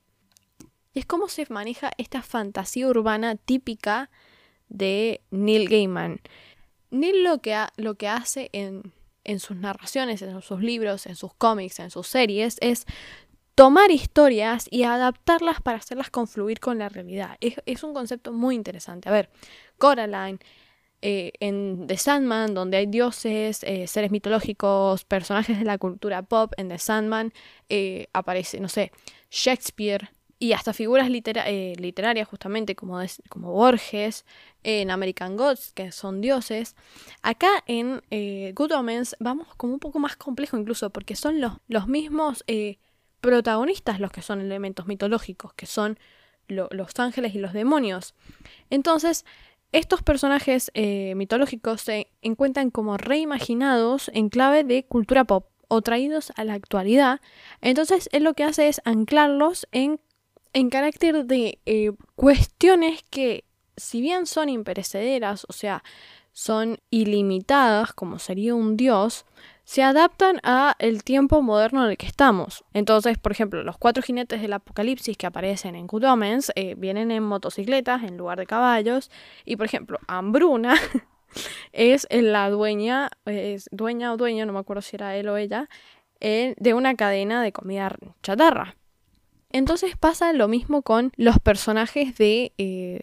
Speaker 2: Y es cómo se maneja esta fantasía urbana típica de Neil Gaiman. Neil lo que, lo que hace en en sus narraciones, en sus libros, en sus cómics, en sus series, es tomar historias y adaptarlas para hacerlas confluir con la realidad. Es, un concepto muy interesante. A ver, Coraline, eh, en The Sandman, donde hay dioses, eh, seres mitológicos, personajes de la cultura pop, en The Sandman eh, aparece, no sé, Shakespeare, y hasta figuras eh, literarias justamente como, como Borges, en American Gods, que son dioses. Acá en Good Omens vamos como un poco más complejo incluso, porque son los, los mismos protagonistas los que son elementos mitológicos, que son los ángeles y los demonios. Entonces, estos personajes mitológicos se encuentran como reimaginados en clave de cultura pop o traídos a la actualidad. Entonces, él lo que hace es anclarlos en en carácter de eh, cuestiones que, si bien son imperecederas, o sea, son ilimitadas, como sería un dios, se adaptan a el tiempo moderno en el que estamos. Entonces, por ejemplo, los cuatro jinetes del apocalipsis que aparecen en Good Omens eh, vienen en motocicletas en lugar de caballos. Y, por ejemplo, Hambruna es la dueña, es dueña o dueño, no me acuerdo si era él o ella, de una cadena de comida chatarra. Entonces pasa lo mismo con los personajes de eh.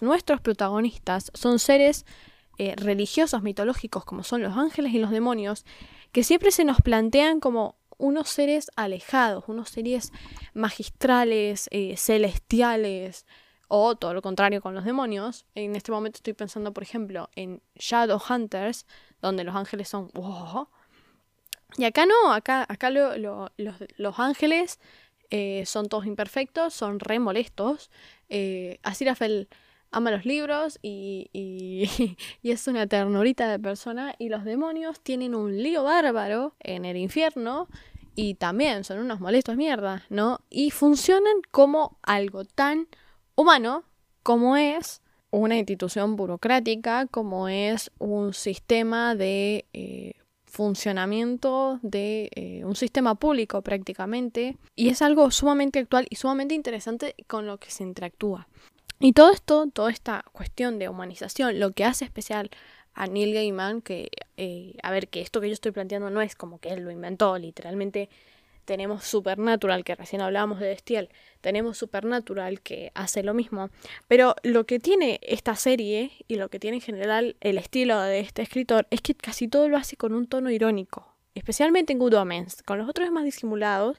Speaker 2: Nuestros protagonistas son seres eh, religiosos, mitológicos, como son los ángeles y los demonios, que siempre se nos plantean como unos seres alejados, unos seres magistrales, eh, celestiales, o todo lo contrario con los demonios. En este momento estoy pensando, por ejemplo, en Shadow Hunters, donde los ángeles son... Y acá no, acá, acá los, ángeles eh, son todos imperfectos, son re molestos. Eh, ama los libros y, es una ternurita de persona. Y los demonios tienen un lío bárbaro en el infierno y también son unos molestos mierda, ¿no? Y funcionan como algo tan humano como es una institución burocrática, como es un sistema de eh, funcionamiento de eh, un sistema público prácticamente y es algo sumamente actual y sumamente interesante con lo que se interactúa. Y todo esto, toda esta cuestión de humanización, lo que hace especial a Neil Gaiman que, eh, a ver, que esto que yo estoy planteando no es como que él lo inventó, literalmente tenemos Supernatural, que recién hablábamos de Destiel, tenemos Supernatural que hace lo mismo, pero lo que tiene esta serie y lo que tiene en general el estilo de este escritor es que casi todo lo hace con un tono irónico, especialmente en Good Omens, con los otros es más disimulados,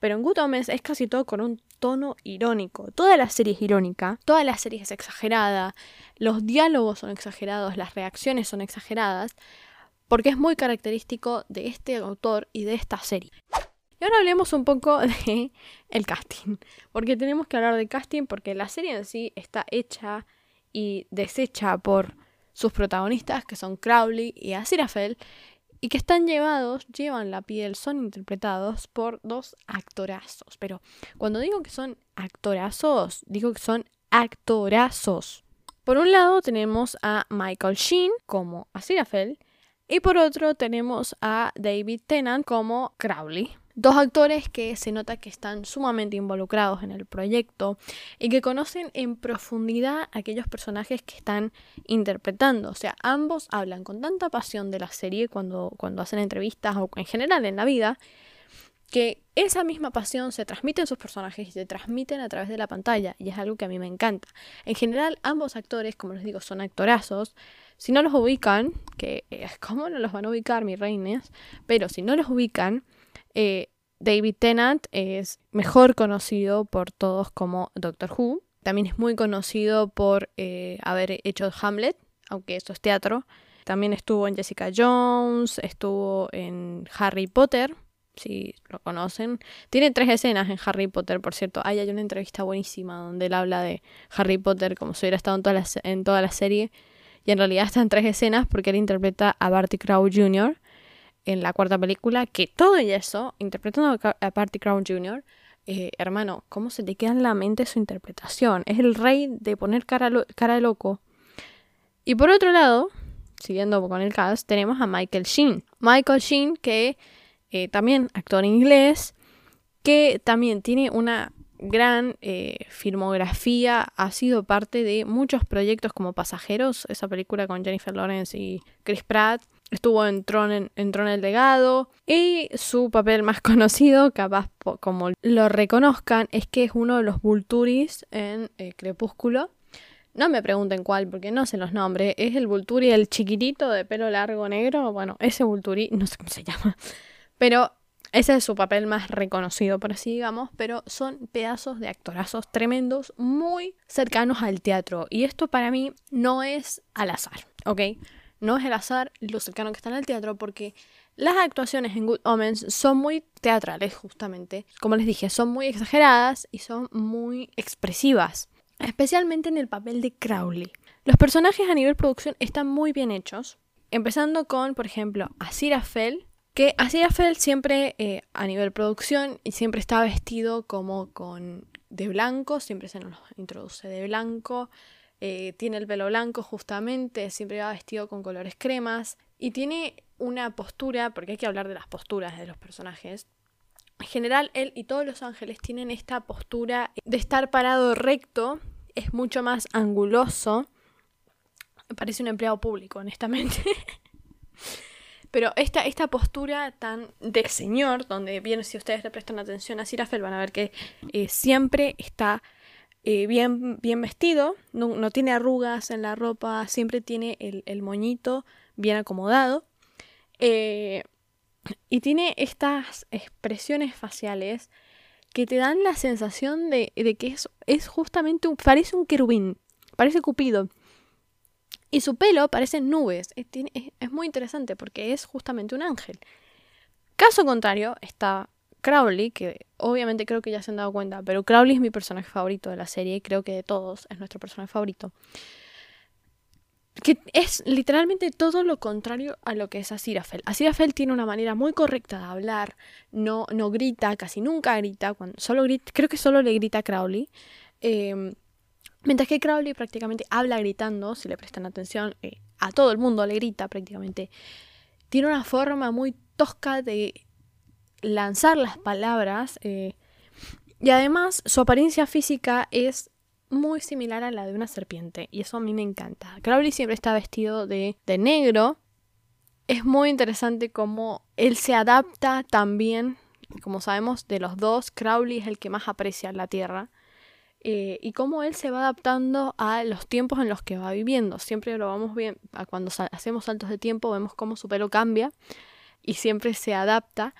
Speaker 2: pero en Good Omens es casi todo con un tono irónico. Toda la serie es irónica, toda la serie es exagerada, los diálogos son exagerados, las reacciones son exageradas, porque es muy característico de este autor y de esta serie. Y ahora hablemos un poco de el casting, porque tenemos que hablar de casting porque la serie en sí está hecha y deshecha por sus protagonistas que son Crowley y Aziraphale y que están llevados, llevan la piel, son interpretados por dos actorazos. Pero cuando digo que son actorazos, digo que son actorazos. Por un lado tenemos a Michael Sheen como Aziraphale y por otro tenemos a David Tennant como Crowley. Dos actores que se nota que están sumamente involucrados en el proyecto y que conocen en profundidad aquellos personajes que están interpretando. O sea, ambos hablan con tanta pasión de la serie cuando, cuando hacen entrevistas o en general en la vida, que esa misma pasión se transmite en sus personajes y se transmiten a través de la pantalla, y es algo que a mí me encanta. En general, ambos actores, como les digo, son actorazos. Si no los ubican, que es como no los van a ubicar, mis reinas, pero si no los ubican, eh, David Tennant es mejor conocido por todos como Doctor Who. También es muy conocido por eh, haber hecho Hamlet, aunque eso es teatro. También estuvo en Jessica Jones, estuvo en Harry Potter, si lo conocen. Tiene tres escenas en Harry Potter, por cierto. Ahí hay una entrevista buenísima donde él habla de Harry Potter como si hubiera estado en toda la, en toda la serie. Y en realidad están tres escenas porque él interpreta a Barty Crouch Jr., en la cuarta película, que todo eso, interpretando a Party Crown Jr., eh, hermano, ¿cómo se te queda en la mente su interpretación? Es el rey de poner cara, cara de loco. Y por otro lado, siguiendo con el cast, tenemos a Michael Sheen. Michael Sheen, que eh, también actor inglés, que también tiene una gran eh, filmografía, ha sido parte de muchos proyectos como Pasajeros, esa película con Jennifer Lawrence y Chris Pratt, Estuvo en Tron, en, el Legado. Y su papel más conocido, capaz como lo reconozcan, es que es uno de los Vulturis en eh, Crepúsculo. No me pregunten cuál, porque no sé los nombres. Es el Vulturi, el chiquitito de pelo largo negro. Bueno, ese Vulturi, no sé cómo se llama. Pero ese es su papel más reconocido, por así digamos. Pero son pedazos de actorazos tremendos, muy cercanos al teatro. Y esto para mí no es al azar, ¿ok? No es el azar lo cercano que está en el teatro porque las actuaciones en Good Omens son muy teatrales justamente. Como les dije, son muy exageradas y son muy expresivas. Especialmente en el papel de Crowley. Los personajes a nivel producción están muy bien hechos. Empezando con, por ejemplo, Aziraphale, que Aziraphale siempre eh, a nivel producción siempre está vestido como con de blanco, siempre se nos introduce de blanco. Eh, tiene el pelo blanco justamente, siempre va vestido con colores cremas y tiene una postura, porque hay que hablar de las posturas de los personajes. En general, él y todos los ángeles tienen esta postura de estar parado recto, es mucho más anguloso. Parece un empleado público, honestamente. Pero esta, esta postura tan de señor, donde bien si ustedes le prestan atención a Sirafel, van a ver que eh, siempre está eh, bien, bien vestido, no, tiene arrugas en la ropa, siempre tiene el, moñito bien acomodado. Eh, y tiene estas expresiones faciales que te dan la sensación de, que es, es, justamente un, parece un querubín, parece Cupido. Y su pelo parece nubes. Es, es muy interesante porque es justamente un ángel. Caso contrario, está Crowley, que obviamente creo que ya se han dado cuenta, pero Crowley es mi personaje favorito de la serie, creo que de todos es nuestro personaje favorito. Que es literalmente todo lo contrario a lo que es Aziraphale. Aziraphale tiene una manera muy correcta de hablar, no, no grita, casi nunca grita, cuando, solo grita, creo que solo le grita a Crowley. Em, mientras que Crowley prácticamente habla gritando, si le prestan atención, eh, a todo el mundo le grita prácticamente. Tiene una forma muy tosca de lanzar las palabras. Eh, y además su apariencia física es muy similar a la de una serpiente y eso a mí me encanta. Crowley siempre está vestido de, de negro. Es muy interesante cómo él se adapta también, como sabemos de los dos, Crowley es el que más aprecia la tierra. eh, y cómo él se va adaptando a los tiempos en los que va viviendo. Siempre lo vamos bien, cuando hacemos saltos de tiempo vemos cómo su pelo cambia y siempre se adapta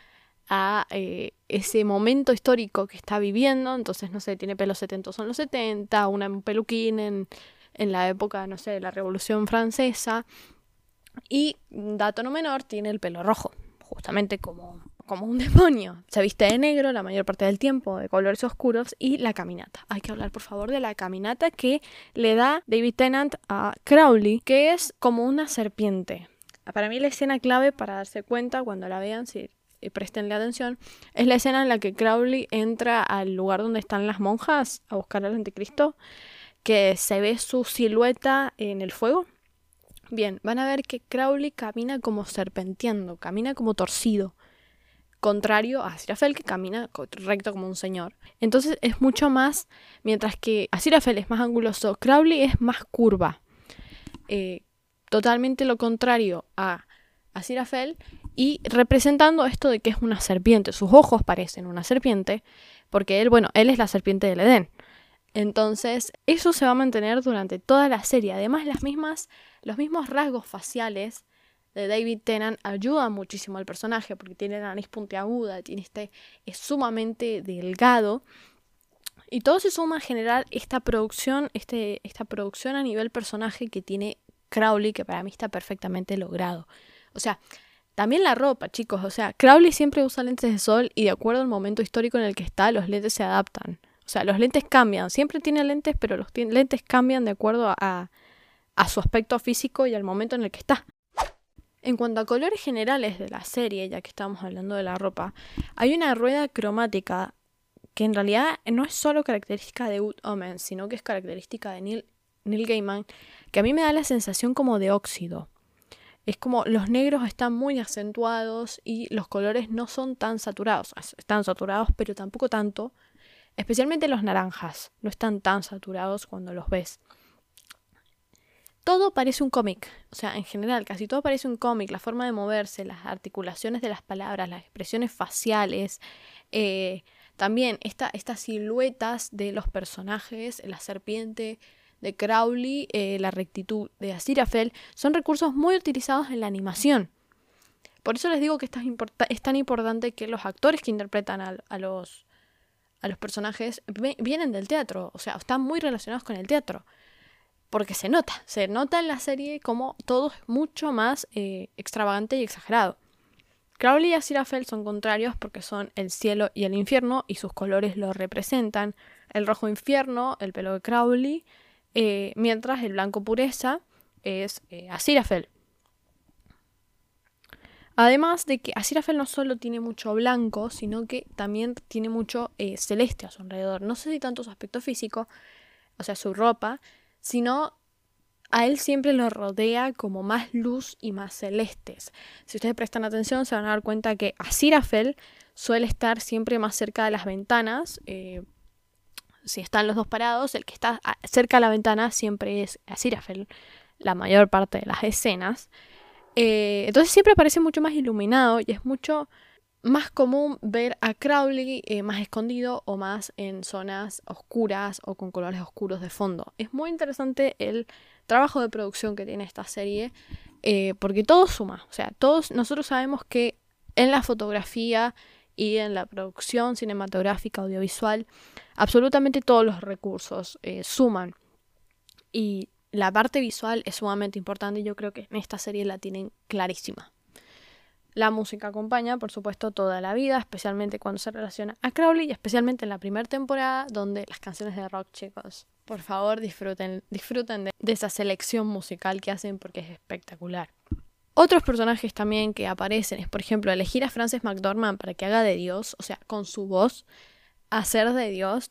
Speaker 2: a eh, ese momento histórico que está viviendo. Entonces, no sé, tiene pelo setentoso en los 70, una, un peluquín en, en la época, no sé, de la Revolución Francesa. Y, dato no menor, tiene el pelo rojo, justamente como, como un demonio. Se viste de negro la mayor parte del tiempo, de colores oscuros, y la caminata. Hay que hablar, por favor, de la caminata que le da David Tennant a Crowley, que es como una serpiente. Para mí la escena clave para darse cuenta cuando la vean, si eh, prestenle atención, es la escena en la que Crowley entra al lugar donde están las monjas a buscar al anticristo, que se ve su silueta en el fuego. Bien, van a ver que Crowley camina como serpenteando, camina como torcido, contrario a Sirafel que camina recto como un señor. Entonces es mucho más, mientras que Asirafel es más anguloso, Crowley es más curva. Eh, totalmente lo contrario a Asirafel y representando esto de que es una serpiente. Sus ojos parecen una serpiente porque él, bueno, él es la serpiente del Edén. Entonces, eso se va a mantener durante toda la serie. Además, las mismas, los mismos rasgos faciales de David Tennant ayudan muchísimo al personaje porque tiene la nariz puntiaguda, tiene este, es sumamente delgado. Y todo se suma a generar esta producción, este, esta producción a nivel personaje que tiene Crowley, que para mí está perfectamente logrado. O sea, también la ropa, chicos. O sea, Crowley siempre usa lentes de sol y de acuerdo al momento histórico en el que está, los lentes se adaptan. O sea, los lentes cambian. Siempre tiene lentes, pero los lentes cambian de acuerdo a, a su aspecto físico y al momento en el que está. En cuanto a colores generales de la serie, ya que estamos hablando de la ropa, hay una rueda cromática que en realidad no es solo característica de Good Omens, sino que es característica de Neil, Neil Gaiman, que a mí me da la sensación como de óxido. Es como los negros están muy acentuados y los colores no son tan saturados. Es- Están saturados, pero tampoco tanto. Especialmente los naranjas. No están tan saturados cuando los ves. Todo parece un cómic. O sea, en general, casi todo parece un cómic. La forma de moverse, las articulaciones de las palabras, las expresiones faciales. eh, también esta- estas siluetas de los personajes, la serpiente de Crowley, eh, la rectitud de Aziraphale, son recursos muy utilizados en la animación. Por eso les digo que es, tan importante que los actores que interpretan a, los, a los personajes vienen del teatro, o sea, están muy relacionados con el teatro. Porque se nota, se nota en la serie como todo es mucho más eh, extravagante y exagerado. Crowley y Aziraphale son contrarios porque son el cielo y el infierno y sus colores lo representan. El rojo infierno, el pelo de Crowley, eh, mientras el blanco pureza es eh, Aziraphale. Además de que Aziraphale no solo tiene mucho blanco, sino que también tiene mucho eh, celeste a su alrededor. No sé si tanto su aspecto físico, o sea, su ropa, sino a él siempre lo rodea como más luz y más celestes. Si ustedes prestan atención, se van a dar cuenta que Aziraphale suele estar siempre más cerca de las ventanas. Si están los dos parados, el que está cerca de la ventana siempre es Aziraphale, la mayor parte de las escenas. Eh, entonces siempre parece mucho más iluminado y es mucho más común ver a Crowley eh, más escondido o más en zonas oscuras o con colores oscuros de fondo. Es muy interesante el trabajo de producción que tiene esta serie eh, porque todo suma. O sea, todos nosotros sabemos que en la fotografía y en la producción cinematográfica audiovisual absolutamente todos los recursos eh, suman y la parte visual es sumamente importante y yo creo que en esta serie la tienen clarísima. La música acompaña, por supuesto, toda la vida, especialmente cuando se relaciona a Crowley y especialmente en la primera temporada, donde las canciones de rock, chicos, por favor disfruten, disfruten de, de esa selección musical que hacen porque es espectacular. Otros personajes también que aparecen es, por ejemplo, elegir a Frances McDormand para que haga de Dios, o sea, con su voz, hacer de Dios.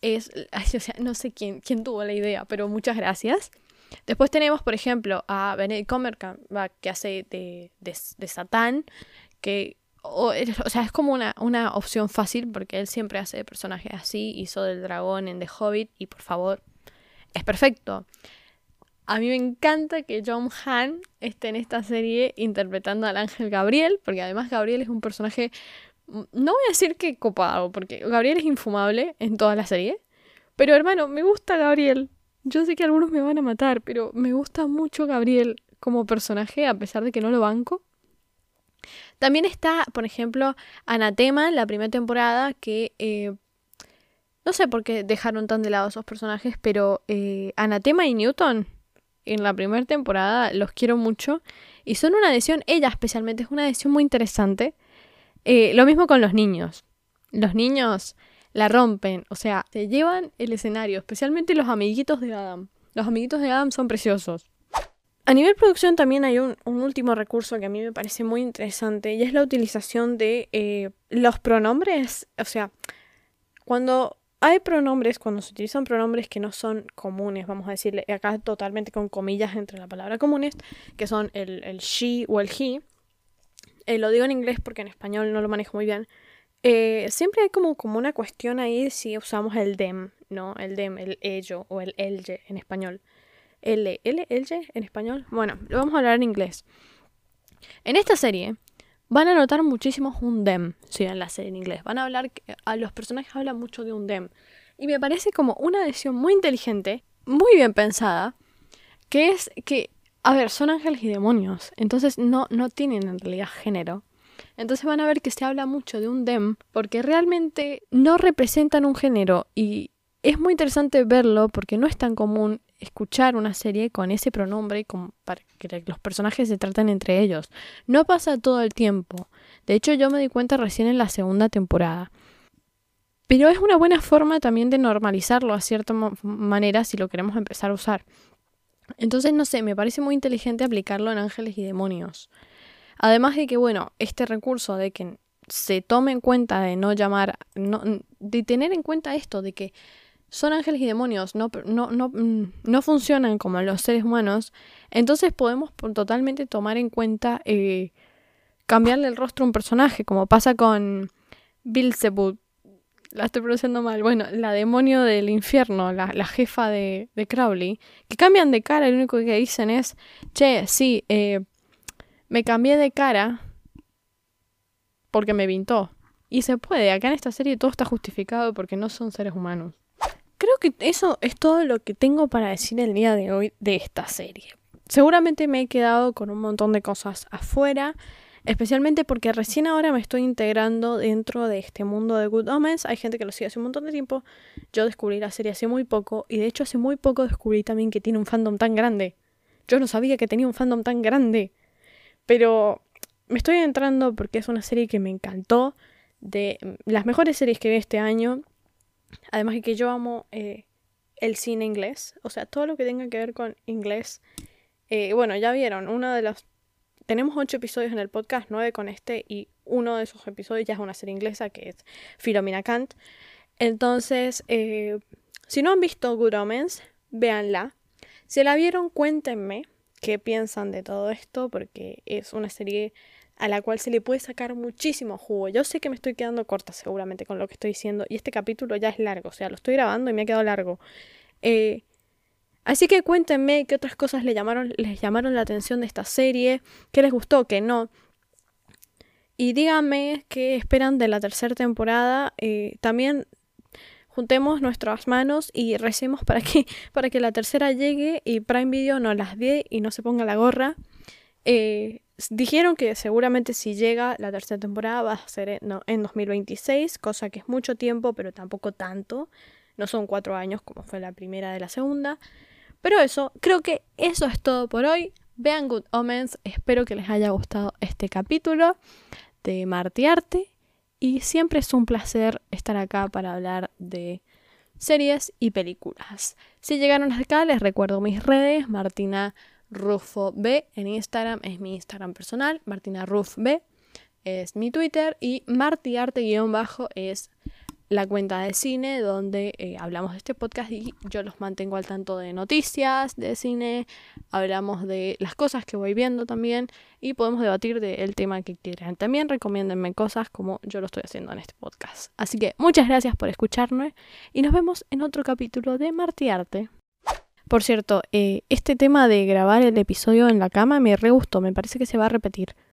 Speaker 2: Es, o sea, no sé quién, quién tuvo la idea, pero muchas gracias. Después tenemos, por ejemplo, a Benedict Cumberbatch, que hace de, de, de Satán, que o, o sea, es como una, una opción fácil porque él siempre hace personajes así, hizo del dragón en The Hobbit y por favor, es perfecto. A mí me encanta que John Han esté en esta serie interpretando al ángel Gabriel, porque además Gabriel es un personaje, mm, no voy a decir que copado, porque Gabriel es infumable en toda la serie, pero hermano, me gusta Gabriel. Yo sé que algunos me van a matar, pero me gusta mucho Gabriel como personaje, a pesar de que no lo banco. También está, por ejemplo, Anatema en la primera temporada, que eh, no sé por qué dejaron tan de lado esos personajes, pero eh, Anatema y Newton en la primera temporada los quiero mucho y son una adhesión, ella especialmente es una adhesión muy interesante. Eh, lo mismo con los niños. Los niños la rompen, o sea, se llevan el escenario, especialmente los amiguitos de Adam. Los amiguitos de Adam son preciosos. A nivel producción también hay un, último recurso que a mí me parece muy interesante y es la utilización de eh, los pronombres. O sea, cuando hay pronombres, cuando se utilizan pronombres que no son comunes, vamos a decirle acá totalmente con comillas entre la palabra comunes, que son el, el she o el he. Eh, lo digo en inglés porque en español no lo manejo muy bien. Eh, siempre hay como, como una cuestión ahí si usamos el dem, ¿no? El dem, el ello o el elye en español. L, L, L en español. Bueno, lo vamos a hablar en inglés. En esta serie van a notar muchísimo un dem, si ven la en inglés. Van a hablar, a los personajes hablan mucho de un dem. Y me parece como una decisión muy inteligente, muy bien pensada, que es que, a ver, son ángeles y demonios, entonces no, no tienen en realidad género. Entonces van a ver que se habla mucho de un dem porque realmente no representan un género y es muy interesante verlo porque no es tan común escuchar una serie con ese pronombre como para que los personajes se traten entre ellos. No pasa todo el tiempo. De hecho, yo me di cuenta recién en la segunda temporada. Pero es una buena forma también de normalizarlo a cierta manera si lo queremos empezar a usar. Entonces, no sé, me parece muy inteligente aplicarlo en ángeles y demonios. Además de que, bueno, este recurso de que se tome en cuenta de no llamar, de tener en cuenta esto, de que son ángeles y demonios, no, no, no, mm, no funcionan como los seres humanos, entonces podemos totalmente tomar en cuenta eh, cambiarle el rostro a un personaje, como pasa con Beelzebub. La estoy pronunciando mal. Bueno, la demonio del infierno, la, la jefa de, de, Crowley, que cambian de cara lo único que dicen es, che, sí, eh, me cambié de cara porque me pintó. Y se puede, acá en esta serie todo está justificado porque no son seres humanos. Creo que eso es todo lo que tengo para decir el día de hoy de esta serie. Seguramente me he quedado con un montón de cosas afuera, especialmente porque recién ahora me estoy integrando dentro de este mundo de Good Omens. Hay gente que lo sigue hace un montón de tiempo. Yo descubrí la serie hace muy poco y de hecho hace muy poco descubrí también que tiene un fandom tan grande. Yo no sabía que tenía un fandom tan grande. Pero me estoy entrando porque es una serie que me encantó, de las mejores series que vi este año Además de que yo amo eh, el cine inglés, o sea, todo lo que tenga que ver con inglés. Eh, bueno, ya vieron, uno de los... Tenemos ocho episodios en el podcast, nueve con este, y uno de esos episodios ya es una serie inglesa que es Philomena Kant. Entonces, eh, si no han visto Good Omens, véanla. Si la vieron, cuéntenme qué piensan de todo esto, porque es una serie a la cual se le puede sacar muchísimo jugo. Yo sé que me estoy quedando corta seguramente con lo que estoy diciendo y este capítulo ya es largo, o sea, lo estoy grabando y me ha quedado largo. Eh, así que cuéntenme qué otras cosas les llamaron, les llamaron la atención de esta serie, qué les gustó, qué no. Y díganme qué esperan de la tercera temporada. Eh, también juntemos nuestras manos y recemos para que, para que la tercera llegue y Prime Video no las dé y no se ponga la gorra. Eh, Dijeron que seguramente si llega la tercera temporada va a ser en, en 2026, cosa que es mucho tiempo, pero tampoco tanto. No son cuatro años como fue la primera de la segunda. Pero eso, creo que eso es todo por hoy. Vean Good Omens, espero que les haya gustado este capítulo de Martiarte. Y siempre es un placer estar acá para hablar de series y películas. Si llegaron hasta acá, les recuerdo mis redes, Martina Rufo B en Instagram es mi Instagram personal, Martina Ruf B es mi Twitter y martiarte-bajo es la cuenta de cine donde eh, hablamos de este podcast y yo los mantengo al tanto de noticias de cine, hablamos de las cosas que voy viendo también y podemos debatir del tema que quieran. También recomiéndenme cosas como yo lo estoy haciendo en este podcast. Así que muchas gracias por escucharme y nos vemos en otro capítulo de Martiarte. Por cierto, eh, este tema de grabar el episodio en la cama me re gustó, me parece que se va a repetir.